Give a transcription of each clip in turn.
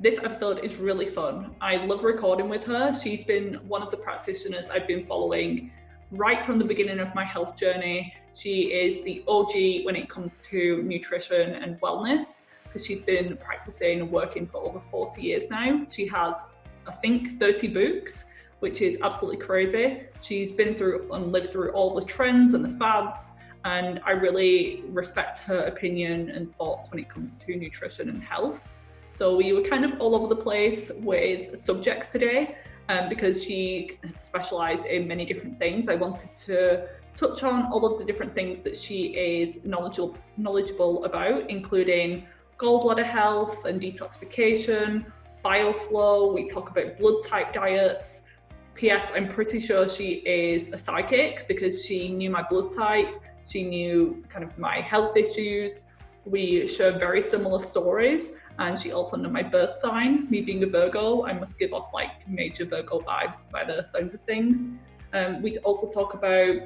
this episode is really fun. I love recording with her. She's been one of the practitioners I've been following right from the beginning of my health journey. She is the OG when it comes to nutrition and wellness because she's been practicing and working for over 40 years now. She has I think, 30 books, which is absolutely crazy. She's been through and lived through all the trends and the fads, and I really respect her opinion and thoughts when it comes to nutrition and health. So we were kind of all over the place with subjects today. Um, because she has specialized in many different things. I wanted to touch on all of the different things that she is knowledgeable knowledgeable about, including gallbladder health and detoxification, bile flow, we talk about blood type diets. P.S. I'm pretty sure she is a psychic because she knew my blood type, she knew kind of my health issues. We share very similar stories, and she also knew my birth sign. Me being a Virgo, I must give off like major Virgo vibes by the sounds of things. Um, we also talk about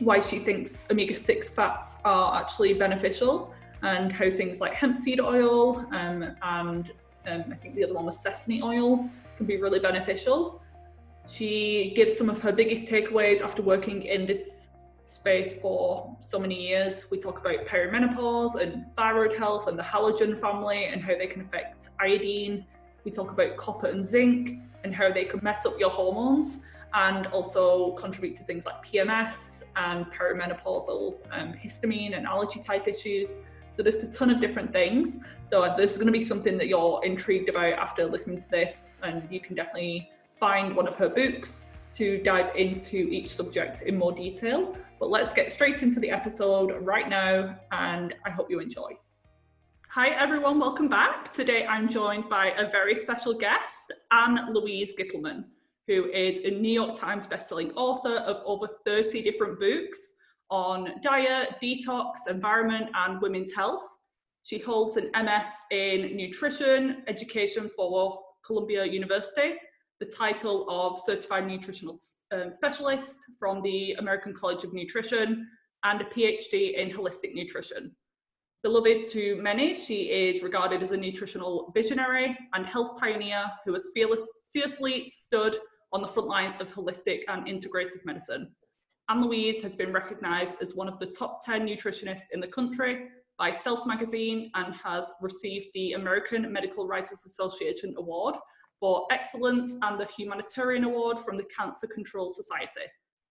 why she thinks omega 6 fats are actually beneficial and how things like hemp seed oil um, and um, I think the other one was sesame oil can be really beneficial. She gives some of her biggest takeaways after working in this space for so many years. We talk about perimenopause and thyroid health and the halogen family and how they can affect iodine. We talk about copper and zinc and how they can mess up your hormones and also contribute to things like PMS and perimenopausal um, histamine and allergy type issues. So there's a ton of different things. So this is going to be something that you're intrigued about after listening to this, and you can definitely find one of her books to dive into each subject in more detail. But let's get straight into the episode right now, and I hope you enjoy. Hi, everyone, welcome back. Today I'm joined by a very special guest, Ann Louise Gittleman, who is a New York Times bestselling author of over 30 different books on diet, detox, environment, and women's health. She holds an MS in nutrition education for Columbia University, the title of Certified Nutritional um, Specialist from the American College of Nutrition, and a PhD in holistic nutrition. Beloved to many, she is regarded as a nutritional visionary and health pioneer who has fearless, fiercely stood on the front lines of holistic and integrative medicine. Ann Louise has been recognised as one of the top 10 nutritionists in the country by Self Magazine and has received the American Medical Writers Association Award for Excellence and the Humanitarian Award from the Cancer Control Society.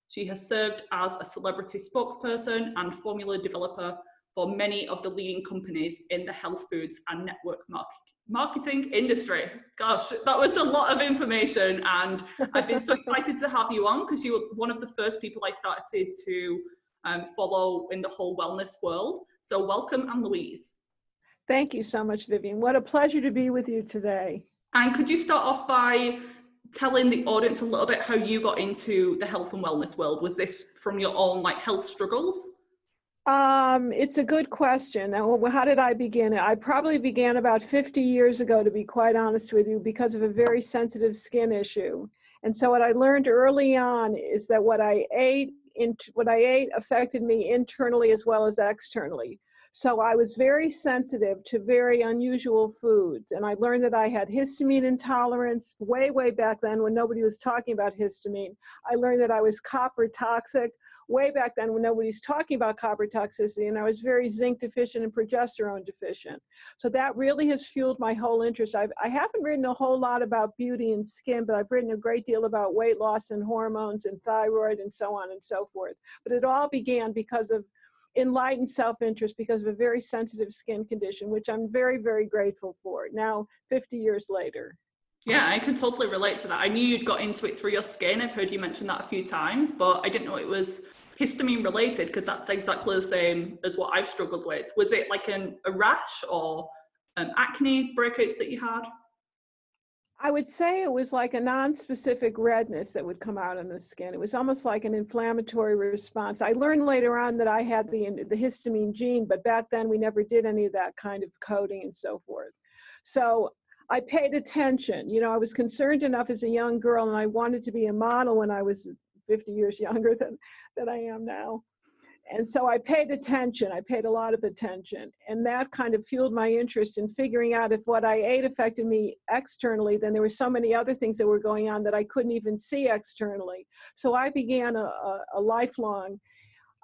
She has served as a celebrity spokesperson and formula developer for many of the leading companies in the health foods and network market marketing industry. Gosh, that was a lot of information, and I've been so excited to have you on because you were one of the first people I started to um, follow in the whole wellness world. So, welcome, Ann Louise. Thank you so much, Vivian. What a pleasure to be with you today. And could you start off by telling the audience a little bit how you got into the health and wellness world? Was this from your own like health struggles? Um, it's a good question. How did I begin? I probably began about 50 years ago, to be quite honest with you, because of a very sensitive skin issue. And so, what I learned early on is that what I ate, in, what I ate, affected me internally as well as externally. So I was very sensitive to very unusual foods. And I learned that I had histamine intolerance way, way back then when nobody was talking about histamine. I learned that I was copper toxic way back then when nobody's talking about copper toxicity. And I was very zinc deficient and progesterone deficient. So that really has fueled my whole interest. I've, I haven't written a whole lot about beauty and skin, but I've written a great deal about weight loss and hormones and thyroid and so on and so forth. But it all began because of enlightened self-interest because of a very sensitive skin condition, which I'm very, very grateful for now 50 years later. Yeah, I can totally relate to that. I knew you'd got into it through your skin. I've heard you mention that a few times, but I didn't know it was histamine related because that's exactly the same as what I've struggled with. Was it like an, a rash or um, acne breakouts that you had? I would say it was like a non-specific redness that would come out on the skin. It was almost like an inflammatory response. I learned later on that I had the, the histamine gene, but back then we never did any of that kind of coding and so forth. So I paid attention. You know, I was concerned enough as a young girl and I wanted to be a model when I was 50 years younger than, than I am now and so I paid attention. I paid a lot of attention. And that kind of fueled my interest in figuring out if what I ate affected me externally, then there were so many other things that were going on that I couldn't even see externally. So I began a, a, a lifelong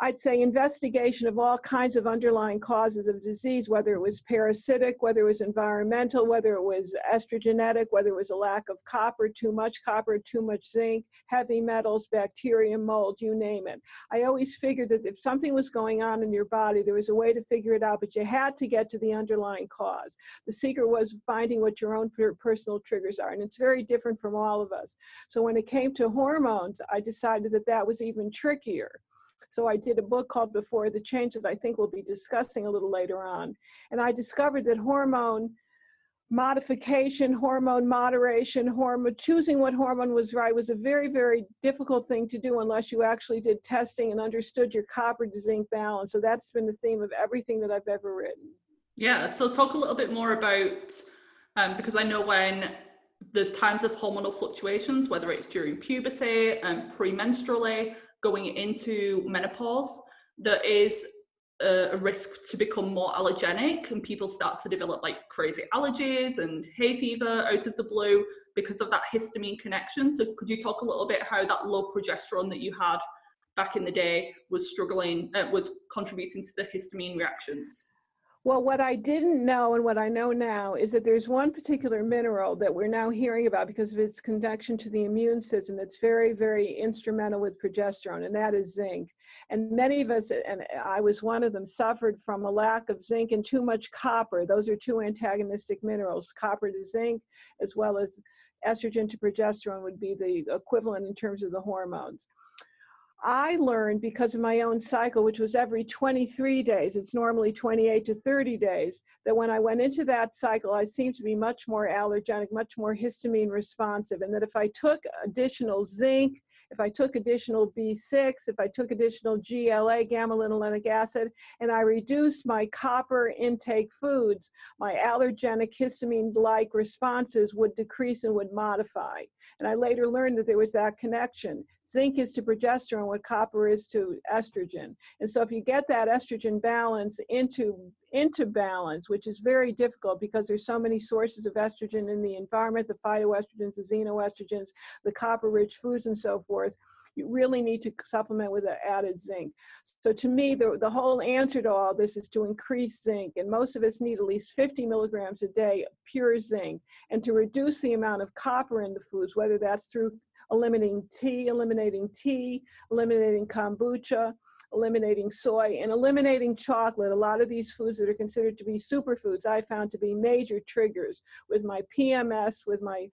I'd say investigation of all kinds of underlying causes of disease, whether it was parasitic, whether it was environmental, whether it was estrogenetic, whether it was a lack of copper, too much copper, too much zinc, heavy metals, bacteria, mold, you name it. I always figured that if something was going on in your body, there was a way to figure it out, but you had to get to the underlying cause. The secret was finding what your own personal triggers are, and it's very different from all of us. So when it came to hormones, I decided that that was even trickier so I did a book called Before the Change that I think we'll be discussing a little later on. And I discovered that hormone modification, hormone moderation, hormone choosing what hormone was right was a very, very difficult thing to do unless you actually did testing and understood your copper to zinc balance. So that's been the theme of everything that I've ever written. Yeah, so talk a little bit more about um, because I know when there's times of hormonal fluctuations, whether it's during puberty and um, premenstrually, going into menopause, there is a, risk to become more allergenic and people start to develop like crazy allergies and hay fever out of the blue because of that histamine connection. So could you talk a little bit how that low progesterone that you had back in the day was struggling, uh, was contributing to the histamine reactions? Well, what I didn't know and what I know now is that there's one particular mineral that we're now hearing about because of its connection to the immune system that's very, very instrumental with progesterone, and that is zinc. And many of us, and I was one of them, suffered from a lack of zinc and too much copper. Those are two antagonistic minerals, copper to zinc, as well as estrogen to progesterone would be the equivalent in terms of the hormones. I learned because of my own cycle, which was every 23 days, it's normally 28 to 30 days, that when I went into that cycle, I seemed to be much more allergenic, much more histamine responsive. And that if I took additional zinc, if I took additional B6, if I took additional GLA, gamma linolenic acid, and I reduced my copper intake foods, my allergenic histamine like responses would decrease and would modify. And I later learned that there was that connection. Zinc is to progesterone what copper is to estrogen. And so if you get that estrogen balance into, into balance, which is very difficult because there's so many sources of estrogen in the environment, the phytoestrogens, the xenoestrogens, the copper-rich foods and so forth, you really need to supplement with an added zinc. So to me, the, the whole answer to all this is to increase zinc. And most of us need at least 50 milligrams a day of pure zinc. And to reduce the amount of copper in the foods, whether that's through eliminating tea, eliminating tea, eliminating kombucha, eliminating soy, and eliminating chocolate. A lot of these foods that are considered to be superfoods, I found to be major triggers with my PMS, with my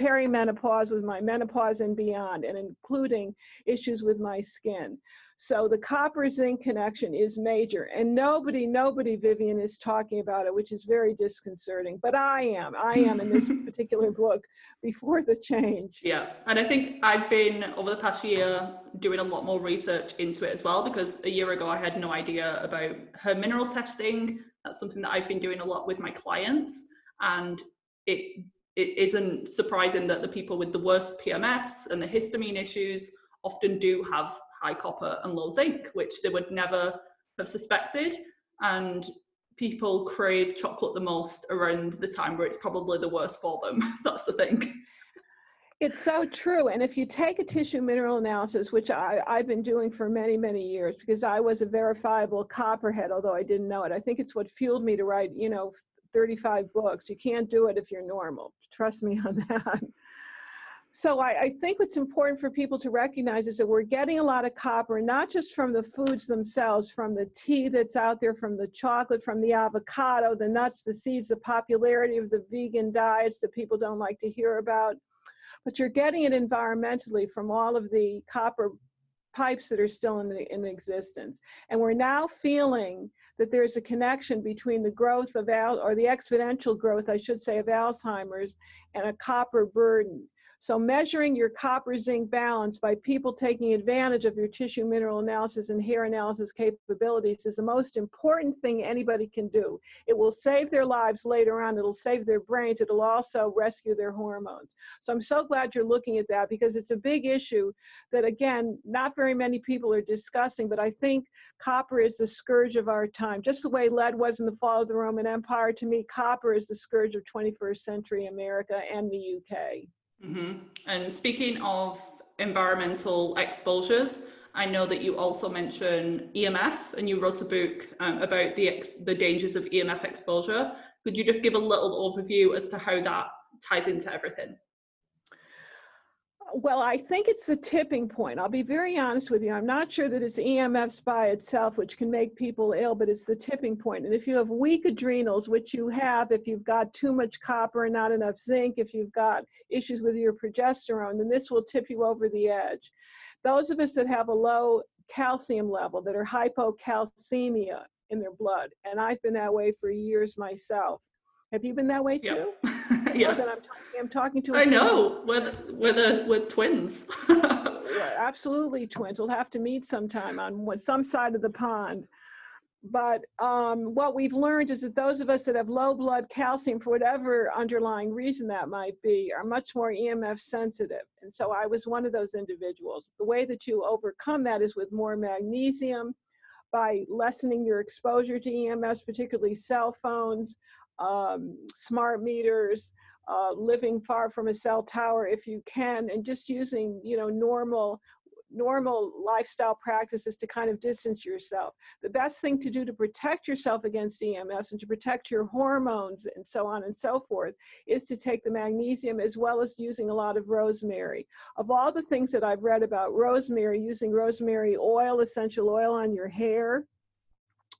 perimenopause, with my menopause and beyond, and including issues with my skin. So the copper zinc connection is major and nobody, nobody, Vivian, is talking about it, which is very disconcerting. But I am, I am in this particular book before the change. Yeah. And I think I've been over the past year doing a lot more research into it as well, because a year ago I had no idea about hair mineral testing. That's something that I've been doing a lot with my clients. And it it isn't surprising that the people with the worst PMS and the histamine issues often do have high copper and low zinc, which they would never have suspected. and people crave chocolate the most around the time where it's probably the worst for them. That's the thing. It's so true. And if you take a tissue mineral analysis, which I, I've been doing for many, many years, because I was a verifiable copperhead, although I didn't know it. I think it's what fueled me to write, you know, 35 books. You can't do it if you're normal. Trust me on that. So I, I, think what's important for people to recognize is that we're getting a lot of copper, not just from the foods themselves, from the tea that's out there, from the chocolate, from the avocado, the nuts, the seeds, the popularity of the vegan diets that people don't like to hear about. But you're getting it environmentally from all of the copper pipes that are still in, in existence. And we're now feeling that there's a connection between the growth of, al- or the exponential growth, I should say, of Alzheimer's and a copper burden. So measuring your copper zinc balance by people taking advantage of your tissue mineral analysis and hair analysis capabilities is the most important thing anybody can do. It will save their lives later on. It'll save their brains. It'll also rescue their hormones. So I'm so glad you're looking at that because it's a big issue that again, not very many people are discussing, but I think copper is the scourge of our time. Just the way lead was in the fall of the Roman Empire, to me, copper is the scourge of 21st century America and the UK. Mm-hmm. And speaking of environmental exposures, I know that you also mention EMF, and you wrote a book um, about the ex- the dangers of EMF exposure. Could you just give a little overview as to how that ties into everything? Well, I think it's the tipping point. I'll be very honest with you. I'm not sure that it's EMFs by itself, which can make people ill, but it's the tipping point. And if you have weak adrenals, which you have, if you've got too much copper and not enough zinc, if you've got issues with your progesterone, then this will tip you over the edge. Those of us that have a low calcium level, that are hypocalcemia in their blood, and I've been that way for years myself. Have you been that way too? yeah. I'm talking, I'm talking to. I know. The, we're the we're twins. we're absolutely twins. We'll have to meet sometime on some side of the pond. But um, what we've learned is that those of us that have low blood calcium, for whatever underlying reason that might be, are much more EMF sensitive. And so I was one of those individuals. The way that you overcome that is with more magnesium, by lessening your exposure to EMS, particularly cell phones, um, smart meters, uh, living far from a cell tower if you can, and just using you know normal normal lifestyle practices to kind of distance yourself. The best thing to do to protect yourself against EMS and to protect your hormones and so on and so forth is to take the magnesium as well as using a lot of rosemary. Of all the things that I've read about rosemary, using rosemary oil, essential oil on your hair,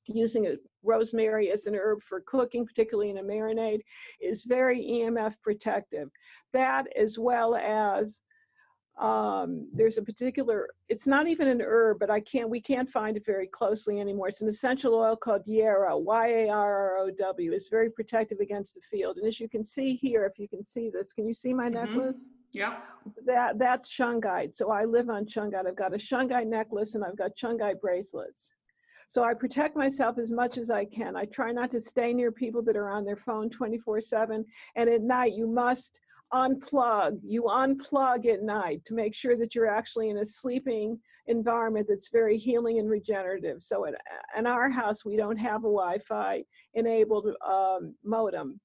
using a rosemary as an herb for cooking, particularly in a marinade, is very EMF protective. That as well as um, there's a particular, it's not even an herb, but I can't, we can't find it very closely anymore. It's an essential oil called Yarrow, Y-A-R-R-O-W. It's very protective against the field. And as you can see here, if you can see this, can you see my mm-hmm. necklace? Yeah. That, that's shungite. So I live on shungite. I've got a shungite necklace and I've got shungite bracelets. So I protect myself as much as I can. I try not to stay near people that are on their phone 24 7. And at night, you must unplug. You unplug at night to make sure that you're actually in a sleeping environment that's very healing and regenerative. So at, in our house, we don't have a Wi Fi enabled um, modem.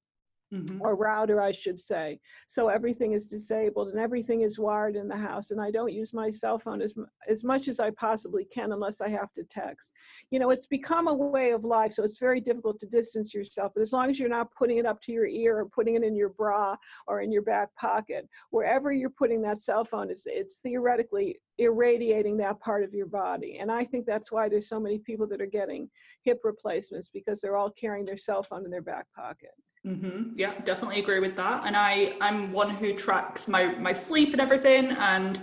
Mm-hmm. or router, I should say. So everything is disabled and everything is wired in the house. And I don't use my cell phone as, as much as I possibly can unless I have to text. You know, it's become a way of life, so it's very difficult to distance yourself. But as long as you're not putting it up to your ear or putting it in your bra or in your back pocket, wherever you're putting that cell phone, it's, it's theoretically irradiating that part of your body. And I think that's why there's so many people that are getting hip replacements because they're all carrying their cell phone in their back pocket. Mm-hmm. Yeah, definitely agree with that. And I, I'm one who tracks my my sleep and everything. And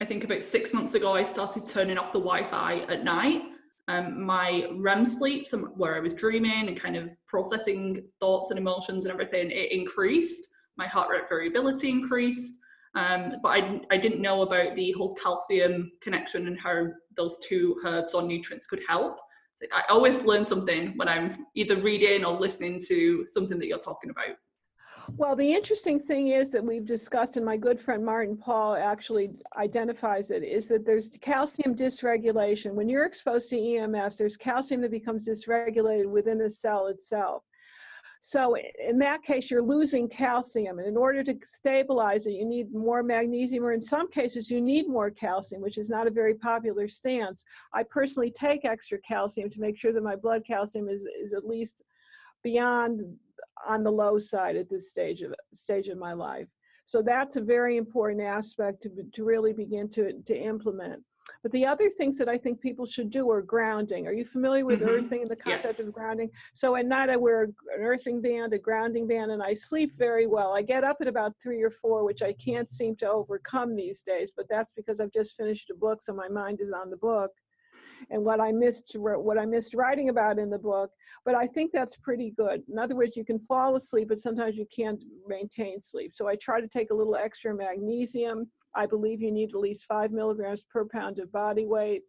I think about six months ago, I started turning off the Wi-Fi at night. Um, my REM sleep, some, where I was dreaming and kind of processing thoughts and emotions and everything, it increased. My heart rate variability increased. Um, but I, I didn't know about the whole calcium connection and how those two herbs or nutrients could help. I always learn something when I'm either reading or listening to something that you're talking about. Well, the interesting thing is that we've discussed, and my good friend Martin Pall actually identifies it, is that there's calcium dysregulation. When you're exposed to EMFs, there's calcium that becomes dysregulated within the cell itself. So in that case, you're losing calcium. And in order to stabilize it, you need more magnesium, or in some cases, you need more calcium, which is not a very popular stance. I personally take extra calcium to make sure that my blood calcium is, is at least beyond on the low side at this stage of stage of my life. So that's a very important aspect to, to really begin to, to implement. But the other things that I think people should do are grounding. Are you familiar with mm-hmm. earthing and the concept yes. of grounding? So at night I wear an earthing band, a grounding band, and I sleep very well. I get up at about three or four, which I can't seem to overcome these days, but that's because I've just finished a book, so my mind is on the book and what I missed what I missed writing about in the book. But I think that's pretty good. In other words, you can fall asleep, but sometimes you can't maintain sleep. So I try to take a little extra magnesium. I believe you need at least five milligrams per pound of body weight.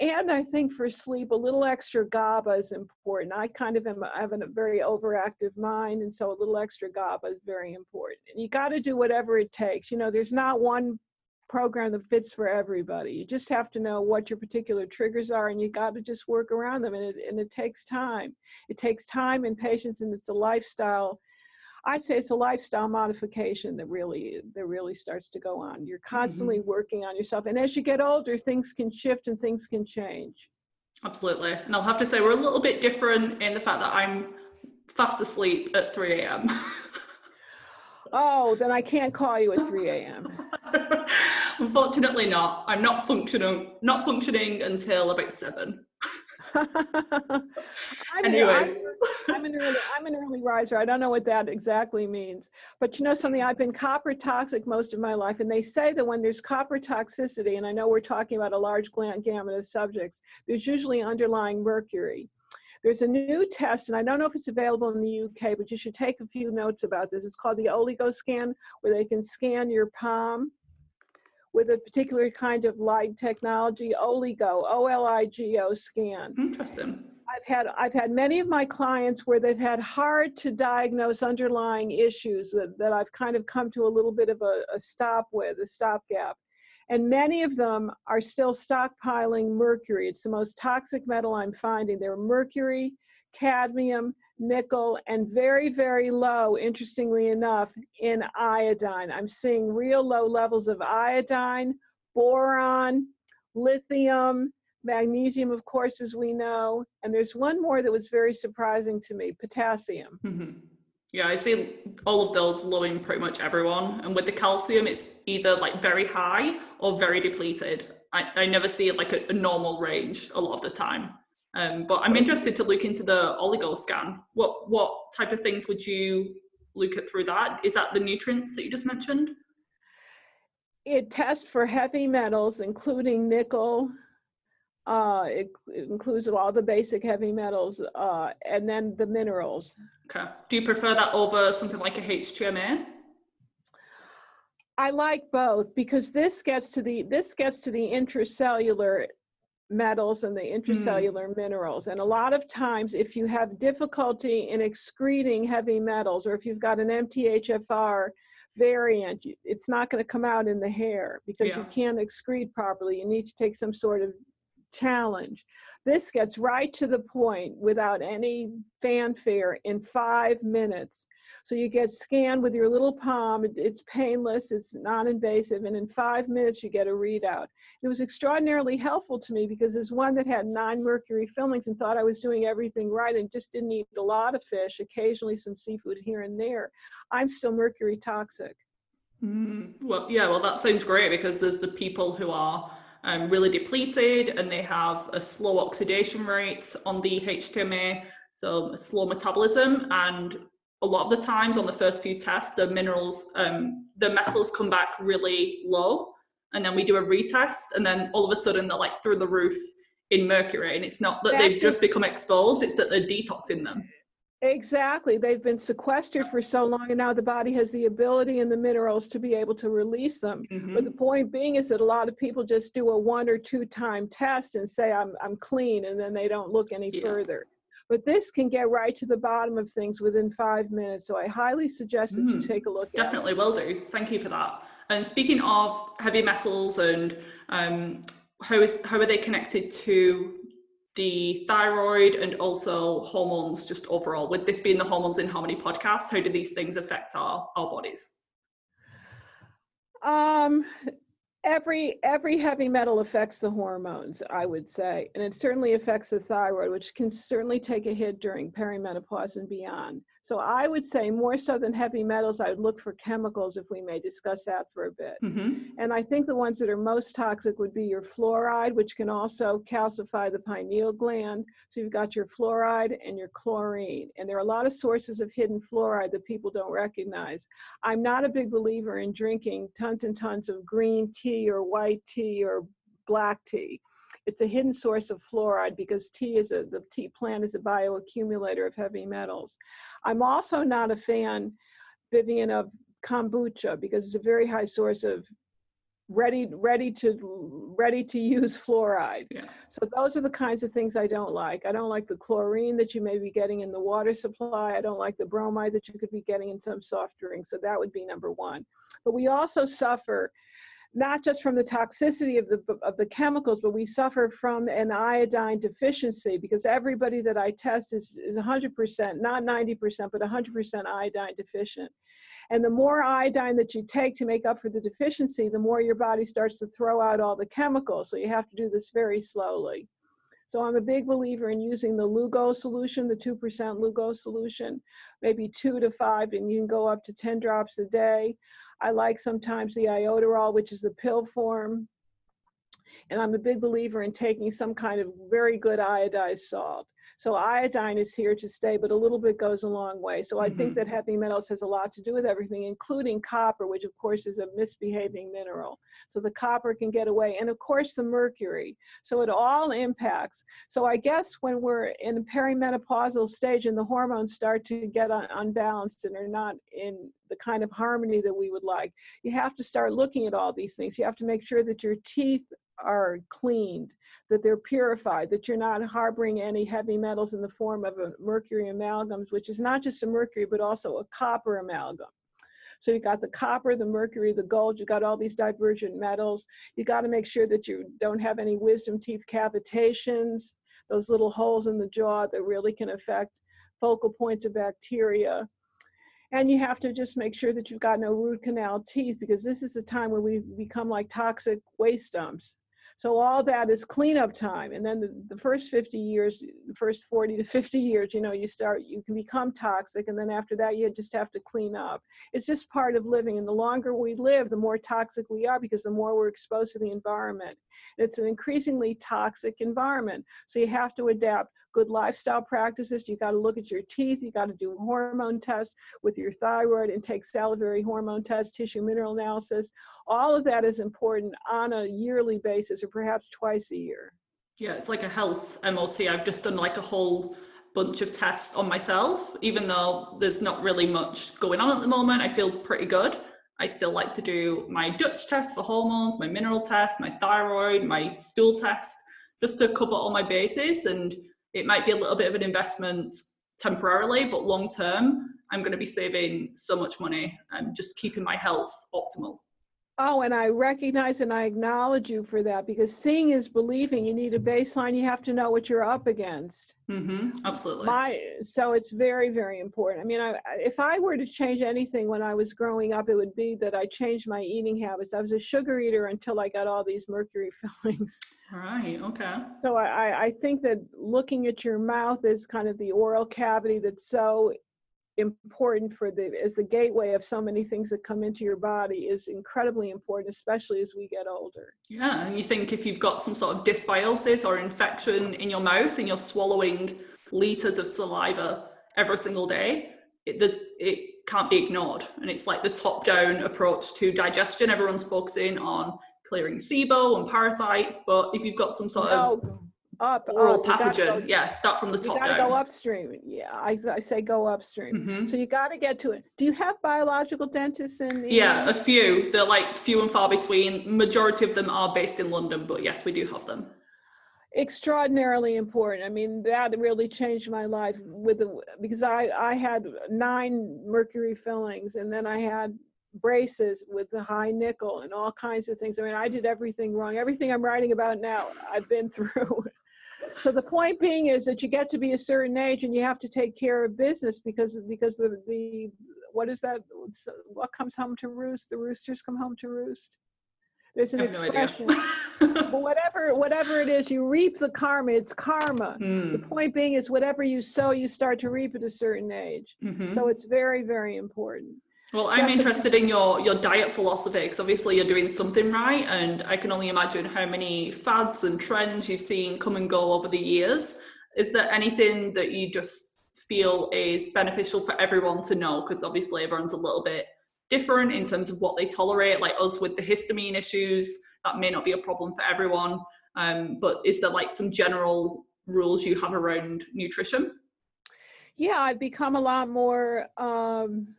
And I think for sleep, a little extra GABA is important. I kind of am, I have a very overactive mind, and so a little extra GABA is very important. And you got to do whatever it takes. You know, there's not one program that fits for everybody. You just have to know what your particular triggers are and you got to just work around them and it, and it takes time. It takes time and patience and it's a lifestyle. I'd say it's a lifestyle modification that really that really starts to go on. You're constantly mm-hmm. working on yourself and as you get older things can shift and things can change. Absolutely. And I'll have to say we're a little bit different in the fact that I'm fast asleep at 3 a.m. oh, then I can't call you at 3 a.m. Unfortunately not. I'm not functioning not functioning until about seven. I'm, anyway. I'm, I'm, an early, I'm an early riser. I don't know what that exactly means. But you know something, I've been copper toxic most of my life. And they say that when there's copper toxicity, and I know we're talking about a large gamut of subjects, there's usually underlying mercury. There's a new test, and I don't know if it's available in the UK, but you should take a few notes about this. It's called the Oligo scan, where they can scan your palm with a particular kind of light technology, Oligo, O-L-I-G-O scan. Interesting. I've had I've had many of my clients where they've had hard to diagnose underlying issues that, that I've kind of come to a little bit of a, a stop with, a stopgap. And many of them are still stockpiling mercury. It's the most toxic metal I'm finding. They're mercury, cadmium, nickel, and very, very low, interestingly enough, in iodine. I'm seeing real low levels of iodine, boron, lithium, magnesium, of course, as we know. And there's one more that was very surprising to me potassium. Mm-hmm. Yeah, I see all of those low in pretty much everyone. And with the calcium, it's either like very high or very depleted. I, I never see it like a, a normal range a lot of the time. Um, but I'm interested to look into the oligo scan. What what type of things would you look at through that? Is that the nutrients that you just mentioned? It tests for heavy metals, including nickel. Uh, it, it, includes all the basic heavy metals, uh, and then the minerals. Okay. Do you prefer that over something like a HTMA? I like both because this gets to the this gets to the intracellular metals and the hmm. intracellular mm. minerals. And a lot of times, if you have difficulty in excreting heavy metals, or if you've got an MTHFR variant, it's not going to come out in the hair because yeah. you can't excrete properly. You need to take some sort of challenge. This gets right to the point without any fanfare in five minutes. So you get scanned with your little palm. It's painless, it's non-invasive, and in five minutes you get a readout. It was extraordinarily helpful to me because there's one that had nine mercury fillings and thought I was doing everything right and just didn't eat a lot of fish, occasionally some seafood here and there. I'm still mercury toxic. Mm, well, yeah, well, that sounds great because there's the people who are um, really depleted and they have a slow oxidation rate on the HTMA, so a slow metabolism. And a lot of the times on the first few tests, the minerals, um, the metals come back really low. And then we do a retest, and then all of a sudden they're like through the roof in mercury. And it's not that they've just become exposed, it's that they're detoxing them. Exactly. They've been sequestered for so long, and now the body has the ability and the minerals to be able to release them. Mm-hmm. But the point being is that a lot of people just do a one or two time test and say, I'm, I'm clean, and then they don't look any yeah. further. But this can get right to the bottom of things within five minutes. So I highly suggest that mm, you take a look Definitely will do. Thank you for that. And speaking of heavy metals and um, how is how are they connected to the thyroid and also hormones just overall. With this being the hormones in harmony podcast how do these things affect our our bodies? Um every every heavy metal affects the hormones i would say and it certainly affects the thyroid which can certainly take a hit during perimenopause and beyond so I would say more so than heavy metals, I would look for chemicals if we may discuss that for a bit. Mm-hmm. And I think the ones that are most toxic would be your fluoride, which can also calcify the pineal gland. So you've got your fluoride and your chlorine. And there are a lot of sources of hidden fluoride that people don't recognize. I'm not a big believer in drinking tons and tons of green tea or white tea or black tea. It's a hidden source of fluoride because tea is a the tea plant is a bioaccumulator of heavy metals. I'm also not a fan, Vivian, of kombucha because it's a very high source of ready ready to ready to use fluoride. Yeah. so those are the kinds of things i don't like. I don't like the chlorine that you may be getting in the water supply. I don't like the bromide that you could be getting in some soft drinks. So that would be number one. But we also suffer not just from the toxicity of the of the chemicals, but we suffer from an iodine deficiency because everybody that I test is is 100%, not 90%, but 100% iodine deficient. And the more iodine that you take to make up for the deficiency, the more your body starts to throw out all the chemicals. So you have to do this very slowly. So I'm a big believer in using the Lugol solution, the 2% Lugol solution, maybe two to five, and you can go up to 10 drops a day. I like sometimes the iodoral, which is a pill form. And I'm a big believer in taking some kind of very good iodized salt. So iodine is here to stay, but a little bit goes a long way. So I mm-hmm. think that heavy metals has a lot to do with everything, including copper, which of course is a misbehaving mineral. So the copper can get away, and of course the mercury. So it all impacts. So I guess when we're in a perimenopausal stage and the hormones start to get un- unbalanced and are not in the kind of harmony that we would like, you have to start looking at all these things. You have to make sure that your teeth are cleaned, that they're purified, that you're not harboring any heavy metals in the form of a mercury amalgams, which is not just a mercury, but also a copper amalgam. So you got the copper, the mercury, the gold, you got all these divergent metals. You got to make sure that you don't have any wisdom teeth cavitations, those little holes in the jaw that really can affect focal points of bacteria. And you have to just make sure that you've got no root canal teeth because this is a time when we become like toxic waste dumps. So all that is cleanup time. And then the, the first 50 years, the first 40 to 50 years, you know, you start, you can become toxic. And then after that, you just have to clean up. It's just part of living. And the longer we live, the more toxic we are because the more we're exposed to the environment. It's an increasingly toxic environment. So you have to adapt good lifestyle practices. You got to look at your teeth. You got to do hormone tests with your thyroid and take salivary hormone tests, tissue mineral analysis. All of that is important on a yearly basis or perhaps twice a year. Yeah, it's like a health MOT. I've just done like a whole bunch of tests on myself, even though there's not really much going on at the moment. I feel pretty good. I still like to do my Dutch test for hormones, my mineral test, my thyroid, my stool test, just to cover all my bases. And it might be a little bit of an investment temporarily, but long term, I'm going to be saving so much money and just keeping my health optimal. Oh, and I recognize and I acknowledge you for that because seeing is believing. You need a baseline. You have to know what you're up against. Mm-hmm, absolutely. My so it's very very important. I mean, I, if I were to change anything when I was growing up, it would be that I changed my eating habits. I was a sugar eater until I got all these mercury fillings. Right. Okay. So I I think that looking at your mouth is kind of the oral cavity that's so important for the as the gateway of so many things that come into your body is incredibly important especially as we get older. Yeah and you think if you've got some sort of dysbiosis or infection in your mouth and you're swallowing liters of saliva every single day it there's it can't be ignored. And it's like the top down approach to digestion. Everyone's focusing on clearing SIBO and parasites but if you've got some sort no. of up oral up. pathogen. Go, yeah, start from the top. You got to go upstream. Yeah, I, I say go upstream. Mm-hmm. So you got to get to it. Do you have biological dentists in? The, yeah, a few. They're like few and far between. Majority of them are based in London, but yes, we do have them. extraordinarily important. I mean, that really changed my life with the because I I had nine mercury fillings and then I had braces with the high nickel and all kinds of things. I mean, I did everything wrong. Everything I'm writing about now, I've been through. So the point being is that you get to be a certain age and you have to take care of business because because the the what is that what comes home to roost? The roosters come home to roost? There's an expression no but whatever whatever it is you reap the karma. It's karma. Mm. the point being is whatever you sow you start to reap at a certain age. Mm-hmm. so it's very very important well, I'm yes, interested in your your diet philosophy because obviously you're doing something right, and I can only imagine how many fads and trends you've seen come and go over the years. Is there anything that you just feel is beneficial for everyone to know? Because obviously everyone's a little bit different in terms of what they tolerate. Like us with the histamine issues, that may not be a problem for everyone. Um, but is there like some general rules you have around nutrition? Yeah, I've become a lot more um,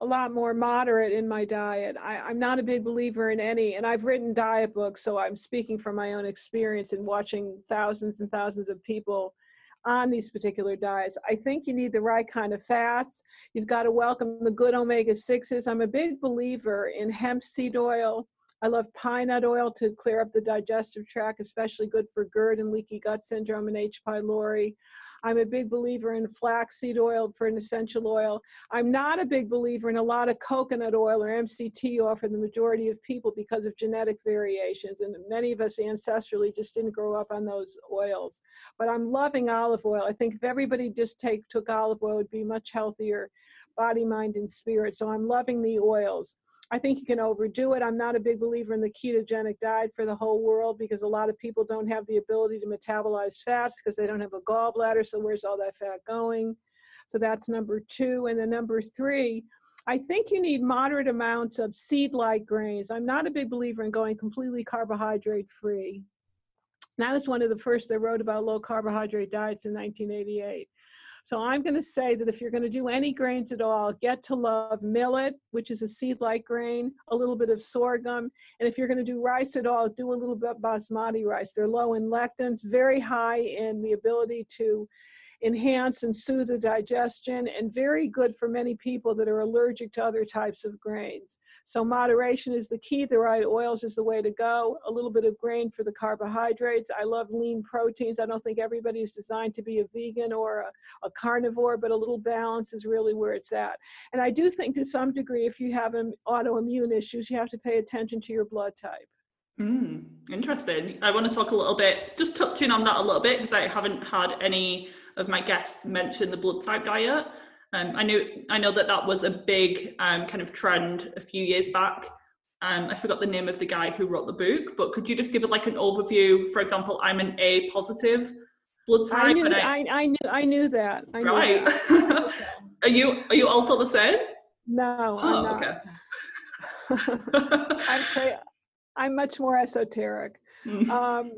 a lot more moderate in my diet. I, am not a big believer in any, and I've written diet books, so I'm speaking from my own experience and watching thousands and thousands of people on these particular diets. I think you need the right kind of fats. You've got to welcome the good omega 6s. I'm a big believer in hemp seed oil. I love pine nut oil to clear up the digestive tract, especially good for GERD and leaky gut syndrome and H. pylori. I'm a big believer in flaxseed oil for an essential oil. I'm not a big believer in a lot of coconut oil or MCT oil for the majority of people because of genetic variations. And many of us ancestrally just didn't grow up on those oils. But I'm loving olive oil. I think if everybody just take took olive oil, it would be much healthier body, mind, and spirit. So I'm loving the oils. I think you can overdo it. I'm not a big believer in the ketogenic diet for the whole world because a lot of people don't have the ability to metabolize fats because they don't have a gallbladder. So where's all that fat going? So that's number two. And then number three, I think you need moderate amounts of seed-like grains. I'm not a big believer in going completely carbohydrate free. That was one of the first that wrote about low carbohydrate diets in 1988. So I'm going to say that if you're going to do any grains at all, get to love millet, which is a seed-like grain, a little bit of sorghum, and if you're going to do rice at all, do a little bit basmati rice. They're low in lectins, very high in the ability to enhance and soothe the digestion, and very good for many people that are allergic to other types of grains. So moderation is the key. The right oils is the way to go. A little bit of grain for the carbohydrates. I love lean proteins. I don't think everybody is designed to be a vegan or a, a carnivore, but a little balance is really where it's at. And I do think to some degree, if you have autoimmune issues, you have to pay attention to your blood type. Mm, interesting. I want to talk a little bit, just touching on that a little bit, because I haven't had any of my guests mentioned the blood type diet. Um, I know I know that that was a big um, kind of trend a few years back. Um, I forgot the name of the guy who wrote the book, but could you just give it like an overview? For example, I'm an A positive blood type. I knew, I, I, I, knew, I knew that. I right. That. are you are you also the same? No. Oh, okay. I'm, I'm much more esoteric. Um,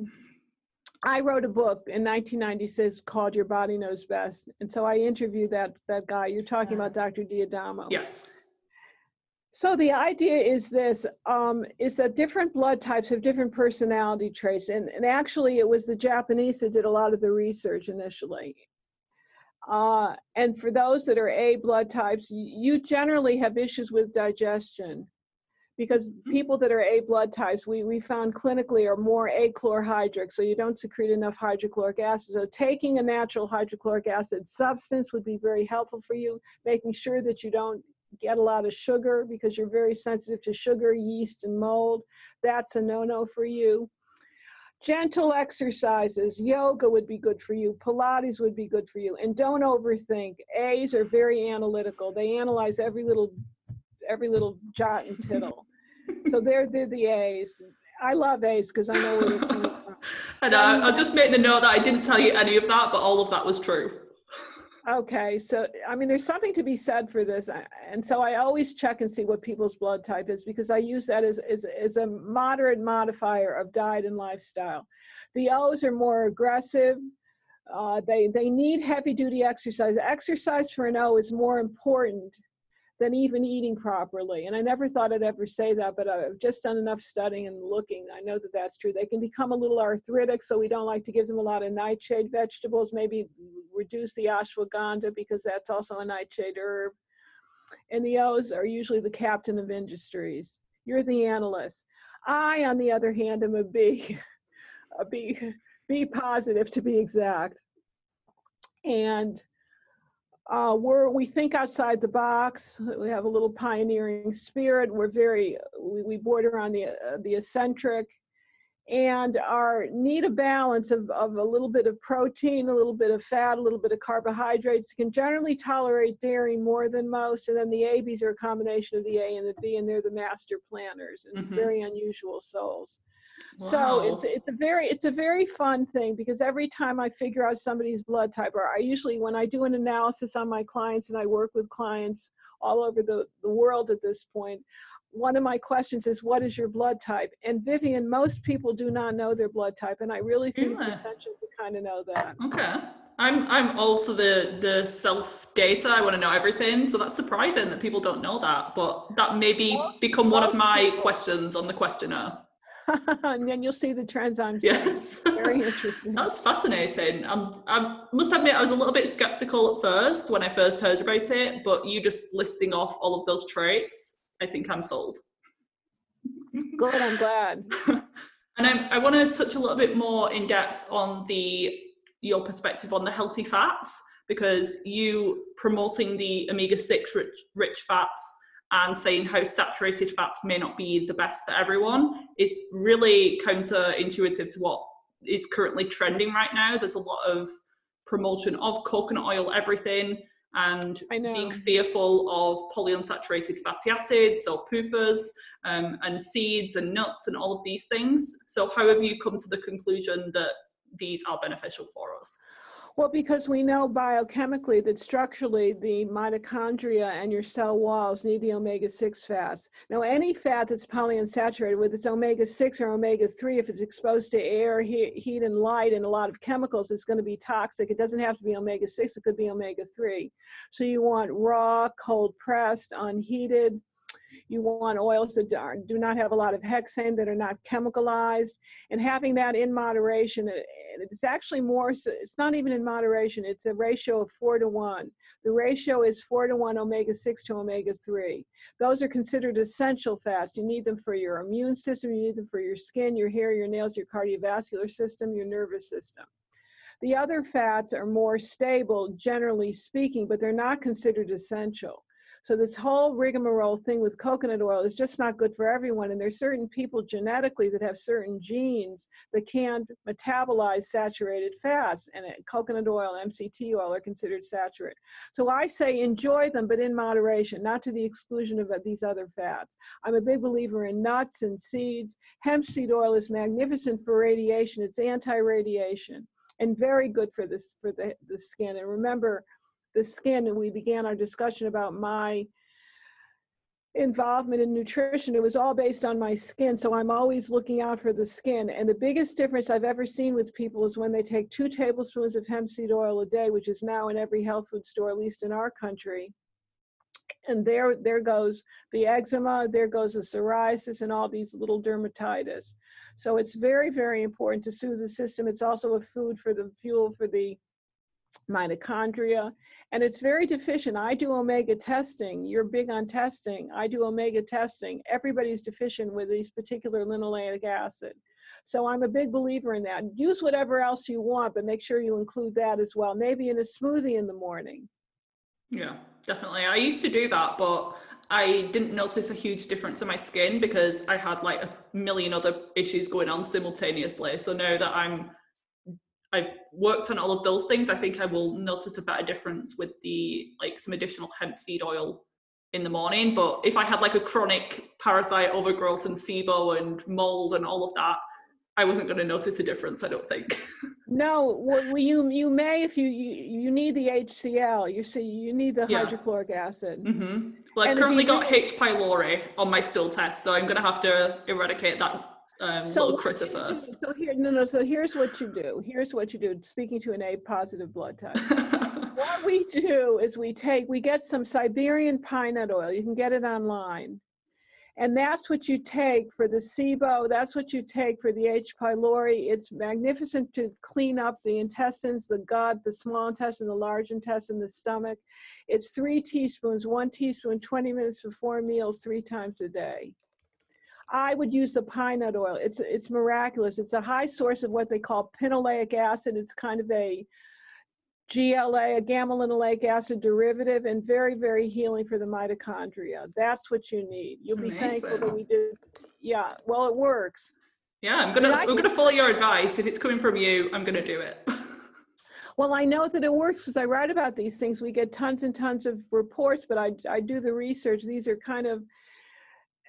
I wrote a book in 1996 called Your Body Knows Best. And so I interviewed that, that guy. You're talking about Dr. D'Adamo. Yes. So the idea is this, um, is that different blood types have different personality traits. And, and actually it was the Japanese that did a lot of the research initially. Uh, and for those that are A blood types, you generally have issues with digestion because mm-hmm. people that are A blood types, we, we found clinically are more achlorhydric, so you don't secrete enough hydrochloric acid. So taking a natural hydrochloric acid substance would be very helpful for you, making sure that you don't get a lot of sugar because you're very sensitive to sugar, yeast, and mold. That's a no-no for you. Gentle exercises, yoga would be good for you, Pilates would be good for you, and don't overthink. A's are very analytical. They analyze every little every little jot and tittle. so they're, they're the A's. I love A's because I know where they're coming from. I know. I'll just make the note that I didn't tell you any of that, but all of that was true. Okay, so I mean, there's something to be said for this, and so I always check and see what people's blood type is because I use that as as, as a moderate modifier of diet and lifestyle. The O's are more aggressive. Uh, they they need heavy duty exercise. Exercise for an O is more important than even eating properly. And I never thought I'd ever say that, but I've just done enough studying and looking. I know that that's true. They can become a little arthritic, so we don't like to give them a lot of nightshade vegetables, maybe reduce the ashwagandha because that's also a nightshade herb. And the O's are usually the captain of industries. You're the analyst. I, on the other hand, am a B, a B, B positive to be exact. And uh, we're, we think outside the box. We have a little pioneering spirit. We're very, we, we border on the, uh, the eccentric and our need a balance of, of a little bit of protein, a little bit of fat, a little bit of carbohydrates, can generally tolerate dairy more than most. And then the ABs are a combination of the A and the B, and they're the master planners and mm-hmm. very unusual souls. Wow. So it's it's a very it's a very fun thing because every time I figure out somebody's blood type, or I usually when I do an analysis on my clients and I work with clients all over the, the world at this point, one of my questions is what is your blood type? And Vivian, most people do not know their blood type, and I really think yeah. it's essential to kind of know that. Okay. I'm I'm also the the self data. I want to know everything. So that's surprising that people don't know that. But that maybe become one of my questions on the questionnaire. and then you'll see the trends I'm saying. Yes. Very interesting. That's fascinating. I'm, I must admit, I was a little bit skeptical at first when I first heard about it, but you just listing off all of those traits, I think I'm sold. Good, I'm glad. and I, I want to touch a little bit more in depth on the your perspective on the healthy fats because you promoting the omega-6 rich, rich fats and saying how saturated fats may not be the best for everyone is really counterintuitive to what is currently trending right now. There's a lot of promotion of coconut oil, everything, and being fearful of polyunsaturated fatty acids, so PUFAs, um, and seeds and nuts and all of these things. So, how have you come to the conclusion that these are beneficial for us? Well, because we know biochemically that structurally the mitochondria and your cell walls need the omega 6 fats. Now, any fat that's polyunsaturated with its omega 6 or omega 3, if it's exposed to air, heat, and light and a lot of chemicals, it's going to be toxic. It doesn't have to be omega 6, it could be omega 3. So, you want raw, cold pressed, unheated you want oils that are, do not have a lot of hexane, that are not chemicalized, and having that in moderation. It's actually more, it's not even in moderation, it's a ratio of four to one. The ratio is four to one omega 6 to omega 3. Those are considered essential fats. You need them for your immune system, you need them for your skin, your hair, your nails, your cardiovascular system, your nervous system. The other fats are more stable, generally speaking, but they're not considered essential. So this whole rigmarole thing with coconut oil is just not good for everyone. And there's certain people genetically that have certain genes that can't metabolize saturated fats, and coconut oil, MCT oil are considered saturated. So I say enjoy them, but in moderation, not to the exclusion of uh, these other fats. I'm a big believer in nuts and seeds. Hemp seed oil is magnificent for radiation. It's anti-radiation and very good for this for the, the skin. And remember, the skin and we began our discussion about my involvement in nutrition. It was all based on my skin so i'm always looking out for the skin. And the biggest difference i've ever seen with people is when they take two tablespoons of hemp seed oil a day which is now in every health food store at least in our country. And there there goes the eczema there goes the psoriasis and all these little dermatitis. So it's very very important to soothe the system. It's also a food for the fuel for the mitochondria, and it's very deficient. I do omega testing. You're big on testing. I do omega testing. Everybody's deficient with these particular linoleic acid. So I'm a big believer in that. Use whatever else you want, but make sure you include that as well. Maybe in a smoothie in the morning. Yeah, definitely. I used to do that, but I didn't notice a huge difference in my skin because I had like a million other issues going on simultaneously. So now that I'm I've worked on all of those things, I think I will notice a better difference with the like some additional hemp seed oil in the morning. But if I had like a chronic parasite overgrowth and SIBO and mold and all of that, I wasn't going to notice a difference. I don't think. no, well, you you may if you you, you need the HCl. You see, you need the yeah. hydrochloric acid. Mm-hmm. Well, I've and currently got H. pylori on my stool test, so I'm going to have to eradicate that um, so little first. So here, no, no. So here's what you do. Here's what you do. Speaking to an A positive blood type. what we do is we take, we get some Siberian pine nut oil. You can get it online. And that's what you take for the SIBO, that's what you take for the H. pylori. It's magnificent to clean up the intestines, the gut, the small intestine, the large intestine, the stomach. It's three teaspoons, one teaspoon, 20 minutes before meals, three times a day. I would use the pine nut oil. It's, it's miraculous. It's a high source of what they call pinolenic acid. It's kind of a GLA, a gamma linolenic acid derivative, and very, very healing for the mitochondria. That's what you need. You'll be thankful that we did. Yeah, well, it works. Yeah, I'm gonna I'm gonna follow your advice. If it's coming from you, I'm gonna do it. well, I know that it works because I write about these things. We get tons and tons of reports, but I I do the research. These are kind of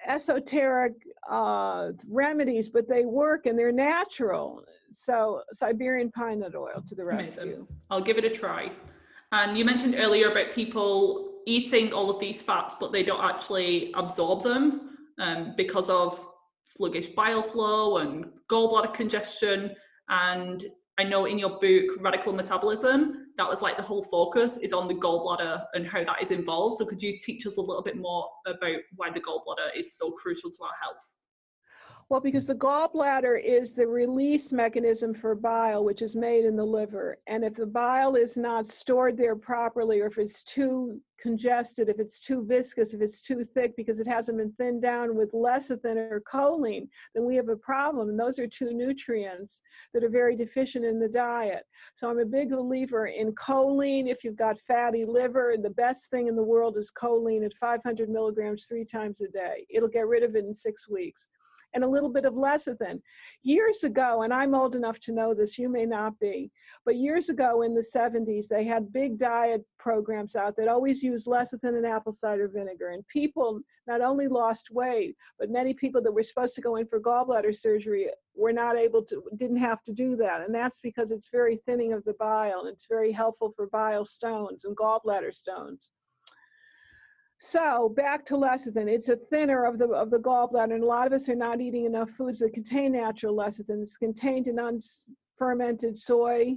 esoteric uh, remedies, but they work and they're natural. So Siberian pine nut oil to the rescue. Amazing. I'll give it a try. And you mentioned earlier about people eating all of these fats, but they don't actually absorb them um, because of sluggish bile flow and gallbladder congestion. And I know in your book, Radical Metabolism, that was like the whole focus is on the gallbladder and how that is involved. So could you teach us a little bit more about why the gallbladder is so crucial to our health? Well, because the gallbladder is the release mechanism for bile, which is made in the liver. And if the bile is not stored there properly, or if it's too congested, if it's too viscous, if it's too thick because it hasn't been thinned down with lecithin or choline, then we have a problem. And those are two nutrients that are very deficient in the diet. So I'm a big believer in choline. If you've got fatty liver, the best thing in the world is choline at 500 milligrams three times a day. It'll get rid of it in six weeks and a little bit of lecithin. Years ago, and I'm old enough to know this, you may not be, but years ago in the 70s, they had big diet programs out that always used lecithin and apple cider vinegar. And people not only lost weight, but many people that were supposed to go in for gallbladder surgery were not able to, didn't have to do that. And that's because it's very thinning of the bile. And it's very helpful for bile stones and gallbladder stones. So back to lecithin, it's a thinner of the of the gallbladder, and a lot of us are not eating enough foods that contain natural lecithin. It's contained in unfermented soy,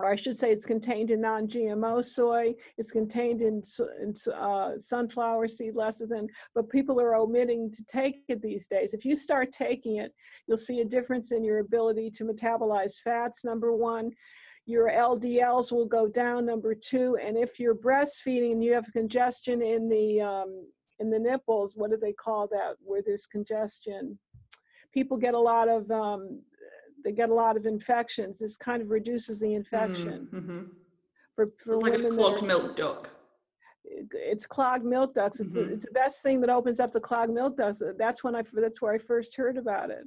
or I should say, it's contained in non-GMO soy. It's contained in, in uh, sunflower seed lecithin, but people are omitting to take it these days. If you start taking it, you'll see a difference in your ability to metabolize fats. Number one your LDLs will go down, number two. And if you're breastfeeding and you have congestion in the, um, in the nipples, what do they call that, where there's congestion? People get a lot of, um, they get a lot of infections. This kind of reduces the infection. Mm, mm-hmm. For, for it's like a clogged milk duct it's clogged milk ducts. It's, mm-hmm. the, it's the best thing that opens up the clogged milk ducts. That's when I that's where I first heard about it.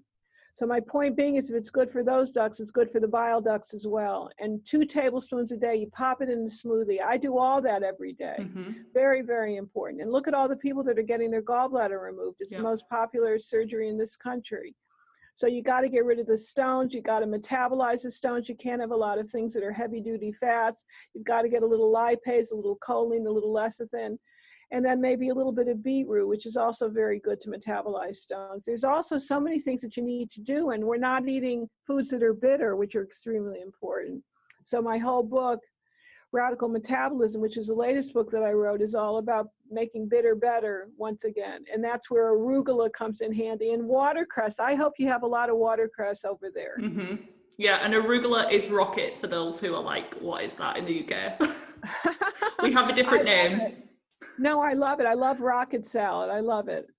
So my point being is if it's good for those ducts, it's good for the bile ducts as well. And two tablespoons a day, you pop it in the smoothie. I do all that every day. Mm-hmm. Very, very important. And look at all the people that are getting their gallbladder removed. It's the most popular surgery in this country. So you got to get rid of the stones. You got to metabolize the stones. You can't have a lot of things that are heavy duty fats. You've got to get a little lipase, a little choline, a little lecithin and then maybe a little bit of beetroot, which is also very good to metabolize stones. There's also so many things that you need to do, and we're not eating foods that are bitter, which are extremely important. So my whole book, Radical Metabolism, which is the latest book that I wrote, is all about making bitter better once again. And that's where arugula comes in handy. And watercress. I hope you have a lot of watercress over there. Mm-hmm. Yeah, and arugula is rocket for those who are like, what is that in the UK? we have a different name. No, I love it. I love rocket salad. I love it.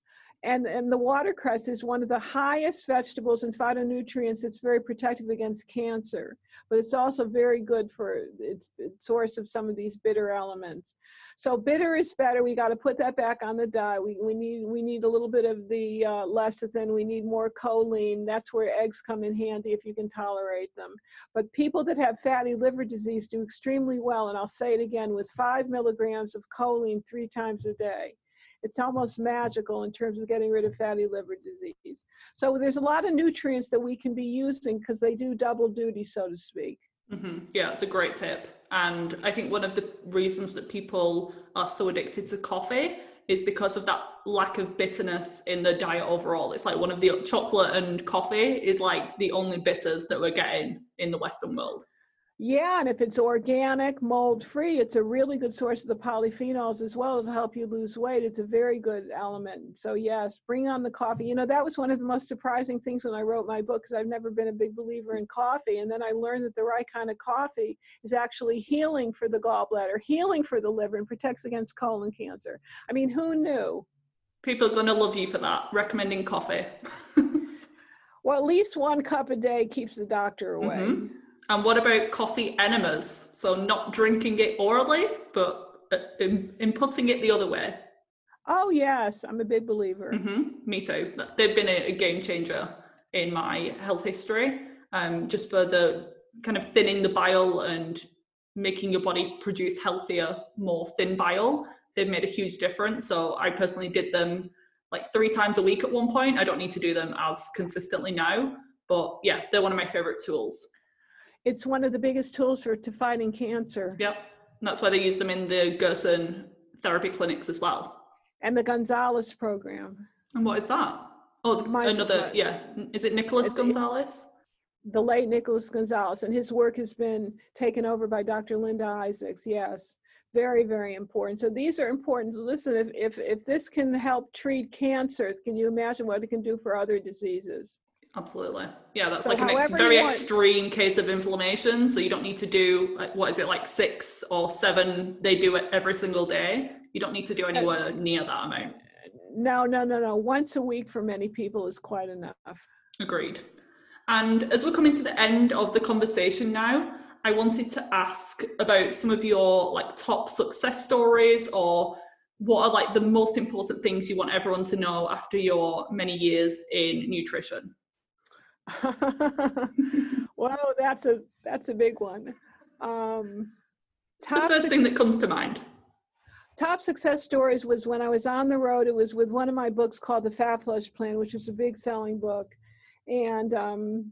And, and the watercress is one of the highest vegetables and phytonutrients It's very protective against cancer, but it's also very good for its, its source of some of these bitter elements. So bitter is better. We got to put that back on the diet. We, we need we need a little bit of the uh, lecithin. We need more choline. That's where eggs come in handy if you can tolerate them. But people that have fatty liver disease do extremely well. And I'll say it again with five milligrams of choline three times a day it's almost magical in terms of getting rid of fatty liver disease. So there's a lot of nutrients that we can be using because they do double duty, so to speak. Mm-hmm. Yeah, it's a great tip. And I think one of the reasons that people are so addicted to coffee is because of that lack of bitterness in the diet overall. It's like one of the chocolate and coffee is like the only bitters that we're getting in the Western world. Yeah, and if it's organic, mold free, it's a really good source of the polyphenols as well It'll help you lose weight. It's a very good element. So, yes, bring on the coffee. You know, that was one of the most surprising things when I wrote my book because I've never been a big believer in coffee. And then I learned that the right kind of coffee is actually healing for the gallbladder, healing for the liver, and protects against colon cancer. I mean, who knew? People are going to love you for that, recommending coffee. well, at least one cup a day keeps the doctor away. Mm-hmm. And what about coffee enemas? So not drinking it orally, but uh, in, in putting it the other way. Oh yes, I'm a big believer. Mm-hmm. Me too. They've been a, a, game changer in my health history. Um, just for the kind of thinning the bile and making your body produce healthier, more thin bile. They've made a huge difference. So I personally did them like three times a week at one point. I don't need to do them as consistently now, but yeah, they're one of my favorite tools it's one of the biggest tools for to fighting cancer. Yep. And that's why they use them in the Gerson therapy clinics as well. And the Gonzalez program. And what is that? Oh, My, another, yeah. Is it Nicholas Gonzalez? The late Nicholas Gonzalez. And his work has been taken over by Dr. Linda Isaacs. Yes. Very, very important. So these are important. Listen, if, if, if this can help treat cancer, can you imagine what it can do for other diseases? Absolutely. Yeah, that's so like a very extreme case of inflammation. So you don't need to do, what is it, like six or seven? They do it every single day. You don't need to do uh, anywhere near that amount. No, no, no, no. Once a week for many people is quite enough. Agreed. And as we're coming to the end of the conversation now, I wanted to ask about some of your like top success stories or what are like the most important things you want everyone to know after your many years in nutrition? well, that's a that's a big one. Um, top the first thing that comes to mind. Top success stories was when I was on the road. It was with one of my books called The Fat Flush Plan, which was a big selling book, and um,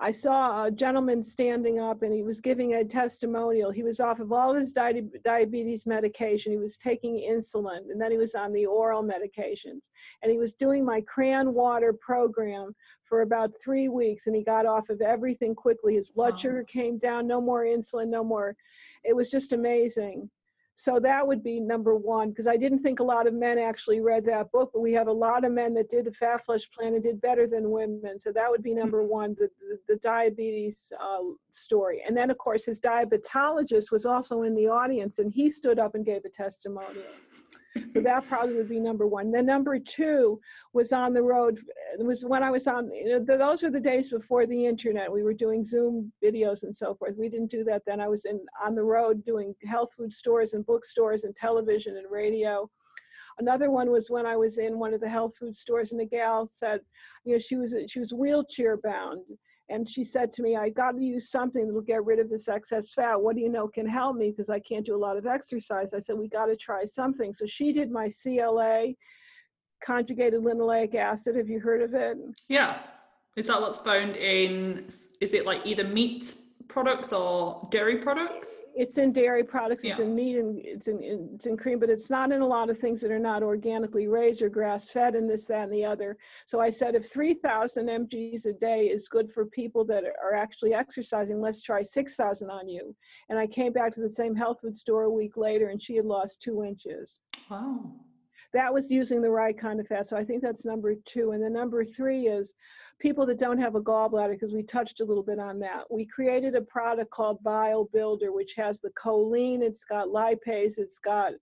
I saw a gentleman standing up and he was giving a testimonial. He was off of all his di- diabetes medication. He was taking insulin and then he was on the oral medications. And he was doing my Cran Water program for about three weeks and he got off of everything quickly. His blood wow. sugar came down, no more insulin, no more. It was just amazing. So that would be number one, because I didn't think a lot of men actually read that book, but we have a lot of men that did the fat flush plan and did better than women. So that would be number mm-hmm. one, the, the, the diabetes uh, story. And then, of course, his diabetologist was also in the audience and he stood up and gave a testimonial. So that probably would be number one. Then number two was on the road. It was when I was on. You know, those were the days before the internet. We were doing Zoom videos and so forth. We didn't do that then. I was in on the road doing health food stores and bookstores and television and radio. Another one was when I was in one of the health food stores, and the gal said, you know, she was she was wheelchair bound, and she said to me, I got to use something that'll get rid of this excess fat. What do you know can help me? Because I can't do a lot of exercise. I said, We got to try something. So she did my CLA, conjugated linoleic acid. Have you heard of it? Yeah. Is that what's found in, is it like either meat products or dairy products? It's in dairy products, it's yeah. in meat, and it's in, it's in cream, but it's not in a lot of things that are not organically raised or grass fed and this, that, and the other. So I said, if 3,000 mgs a day is good for people that are actually exercising, let's try 6,000 on you. And I came back to the same health food store a week later and she had lost two inches. Wow that was using the right kind of fat. So I think that's number two. And the number three is people that don't have a gallbladder, because we touched a little bit on that. We created a product called Bile Builder, which has the choline, it's got lipase, it's got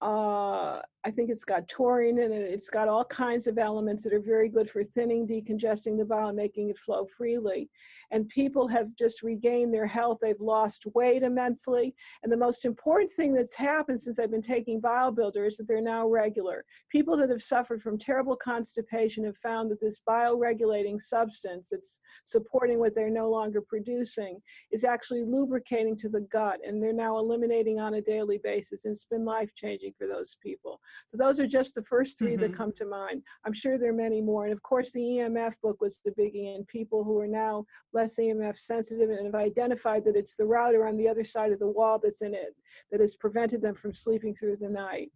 uh, I think it's got taurine in it. It's got all kinds of elements that are very good for thinning, decongesting the bile, making it flow freely. And people have just regained their health. They've lost weight immensely. And the most important thing that's happened since I've been taking Bile Builder is that they're now regular. People that have suffered from terrible constipation have found that this bile regulating substance that's supporting what they're no longer producing is actually lubricating to the gut. And they're now eliminating on a daily basis. And it's been life changing for those people. So those are just the first 3 mm-hmm. that come to mind. I'm sure there are many more. And of course, the EMF book was the biggie, and people who are now less EMF sensitive and have identified that it's the router on the other side of the wall that's in it that has prevented them from sleeping through the night.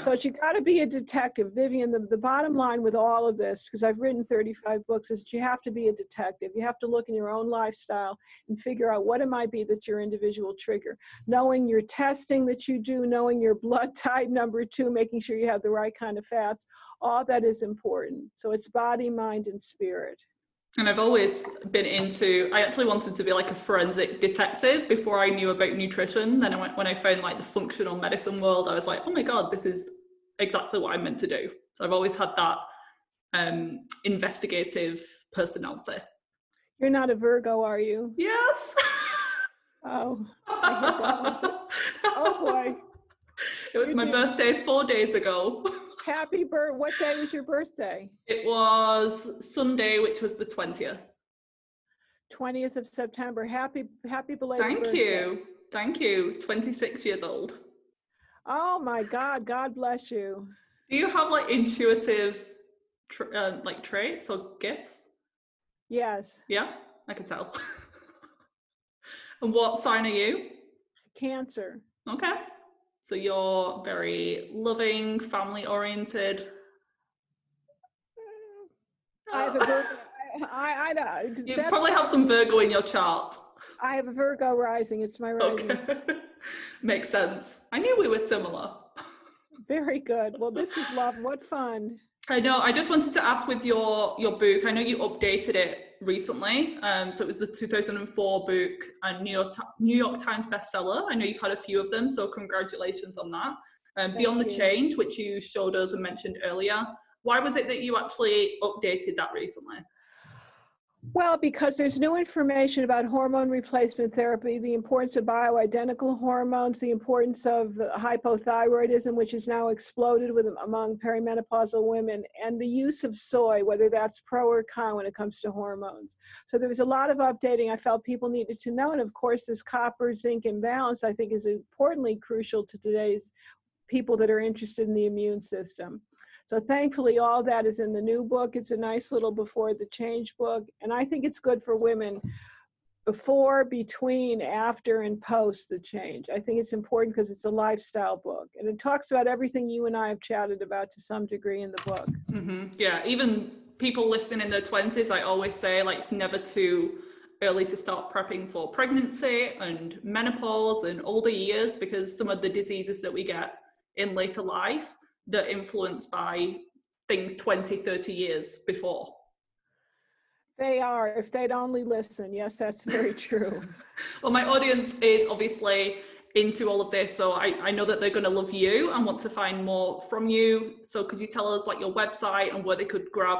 So you got to be a detective. Vivian, the, the bottom line with all of this, because I've written 35 books, is you have to be a detective. You have to look in your own lifestyle and figure out what it might be that's your individual trigger. Knowing your testing that you do, knowing your blood type, number two, making sure you have the right kind of fats, all that is important. So it's body, mind, and spirit. And I've always been into, I actually wanted to be like a forensic detective before I knew about nutrition. Then I went, when I found like the functional medicine world, I was like, oh my God, this is exactly what I'm meant to do. So I've always had that um, investigative personality. You're not a Virgo, are you? Yes. Oh, oh boy. It was You my do. birthday four days ago. Happy birth. What day was your birthday? It was Sunday, which was the 20th. 20th of September. Happy, happy belated birthday. Thank birthday. you. Thank you. 26 years old. Oh my God. God bless you. Do you have like intuitive tr- uh, like traits or gifts? Yes. Yeah, I can tell. and what sign are you? Cancer. Okay. So you're very loving, family oriented. I have a oh. Virgo. I, I, I, you probably have some Virgo in your chart. I have a Virgo rising. It's my rising. Okay. Makes sense. I knew we were similar. Very good. Well, this is love. What fun. I know. I just wanted to ask with your your book. I know you updated it recently. Um, so it was the 2004 book and New York New York Times bestseller. I know you've had a few of them, so congratulations on that. Um, Before the. Change, which you showed us and mentioned earlier. Why was it that you actually updated that recently? Well, because there's new information about hormone replacement therapy, the importance of bioidentical hormones, the importance of hypothyroidism, which has now exploded with among perimenopausal women, and the use of soy, whether that's pro or con when it comes to hormones. So there was a lot of updating I felt people needed to know. And of course, this copper zinc imbalance, I think, is importantly crucial to today's people that are interested in the immune system. So thankfully, all that is in the new book. It's a nice little before the change book. And I think it's good for women before, between, after, and post the change. I think it's important because it's a lifestyle book. And it talks about everything you and I have chatted about to some degree in the book. hmm Yeah, even people listening in their 20s, I always say like it's never too early to start prepping for pregnancy and menopause and older years because some of the diseases that we get in later life that influenced by things 20 30 years before They are, if they'd only listen. Yes, that's very true. well my audience is obviously into all of this so I, I know that they're going to love you and want to find more from you so could you tell us like your website and where they could grab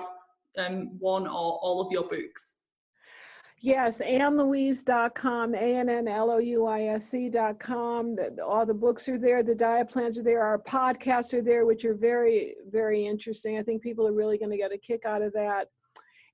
um, one or all of your books Yes, AnnLouise.com, A-N-N-L-O-U-I-S-E.com. All the books are there. The diet plans are there. Our podcasts are there, which are very, very interesting. I think people are really going to get a kick out of that.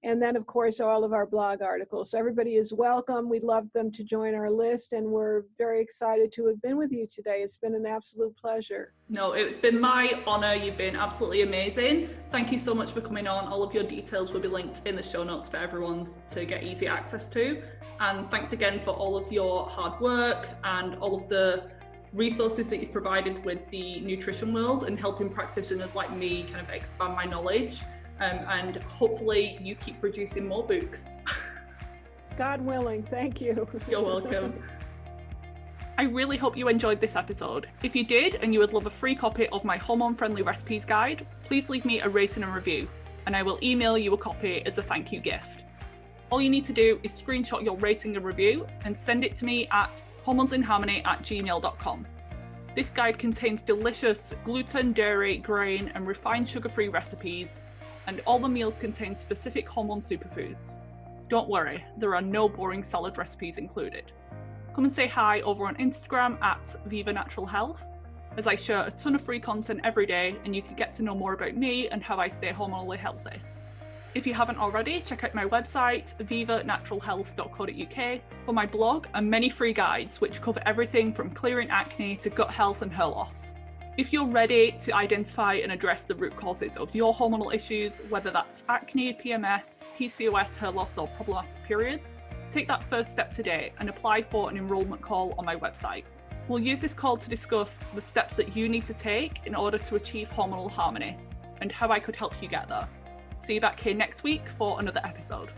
And then, of course, all of our blog articles. So everybody is welcome. We'd love them to join our list, and we're very excited to have been with you today. It's been an absolute pleasure. No, it's been my honour. You've been absolutely amazing. Thank you so much for coming on. All of your details will be linked in the show notes for everyone to get easy access to. And thanks again for all of your hard work and all of the resources that you've provided with the nutrition world and helping practitioners like me kind of expand my knowledge. Um, and hopefully, you keep producing more books. God willing, thank you. You're welcome. I really hope you enjoyed this episode. If you did and you would love a free copy of my hormone friendly recipes guide, please leave me a rating and review, and I will email you a copy as a thank you gift. All you need to do is screenshot your rating and review and send it to me at hormonesinharmony at gmail.com. This guide contains delicious gluten, dairy, grain, and refined sugar free recipes, and all the meals contain specific hormone superfoods. Don't worry, there are no boring salad recipes included. Come and say hi over on Instagram at Viva Natural Health, as I share a ton of free content every day and you can get to know more about me and how I stay hormonally healthy. If you haven't already, check out my website, vivanaturalhealth.co.uk, for my blog and many free guides which cover everything from clearing acne to gut health and hair loss. If you're ready to identify and address the root causes of your hormonal issues, whether that's acne, PMS, PCOS, hair loss, or problematic periods, take that first step today and apply for an enrolment call on my website. We'll use this call to discuss the steps that you need to take in order to achieve hormonal harmony and how I could help you get there. See you back here next week for another episode.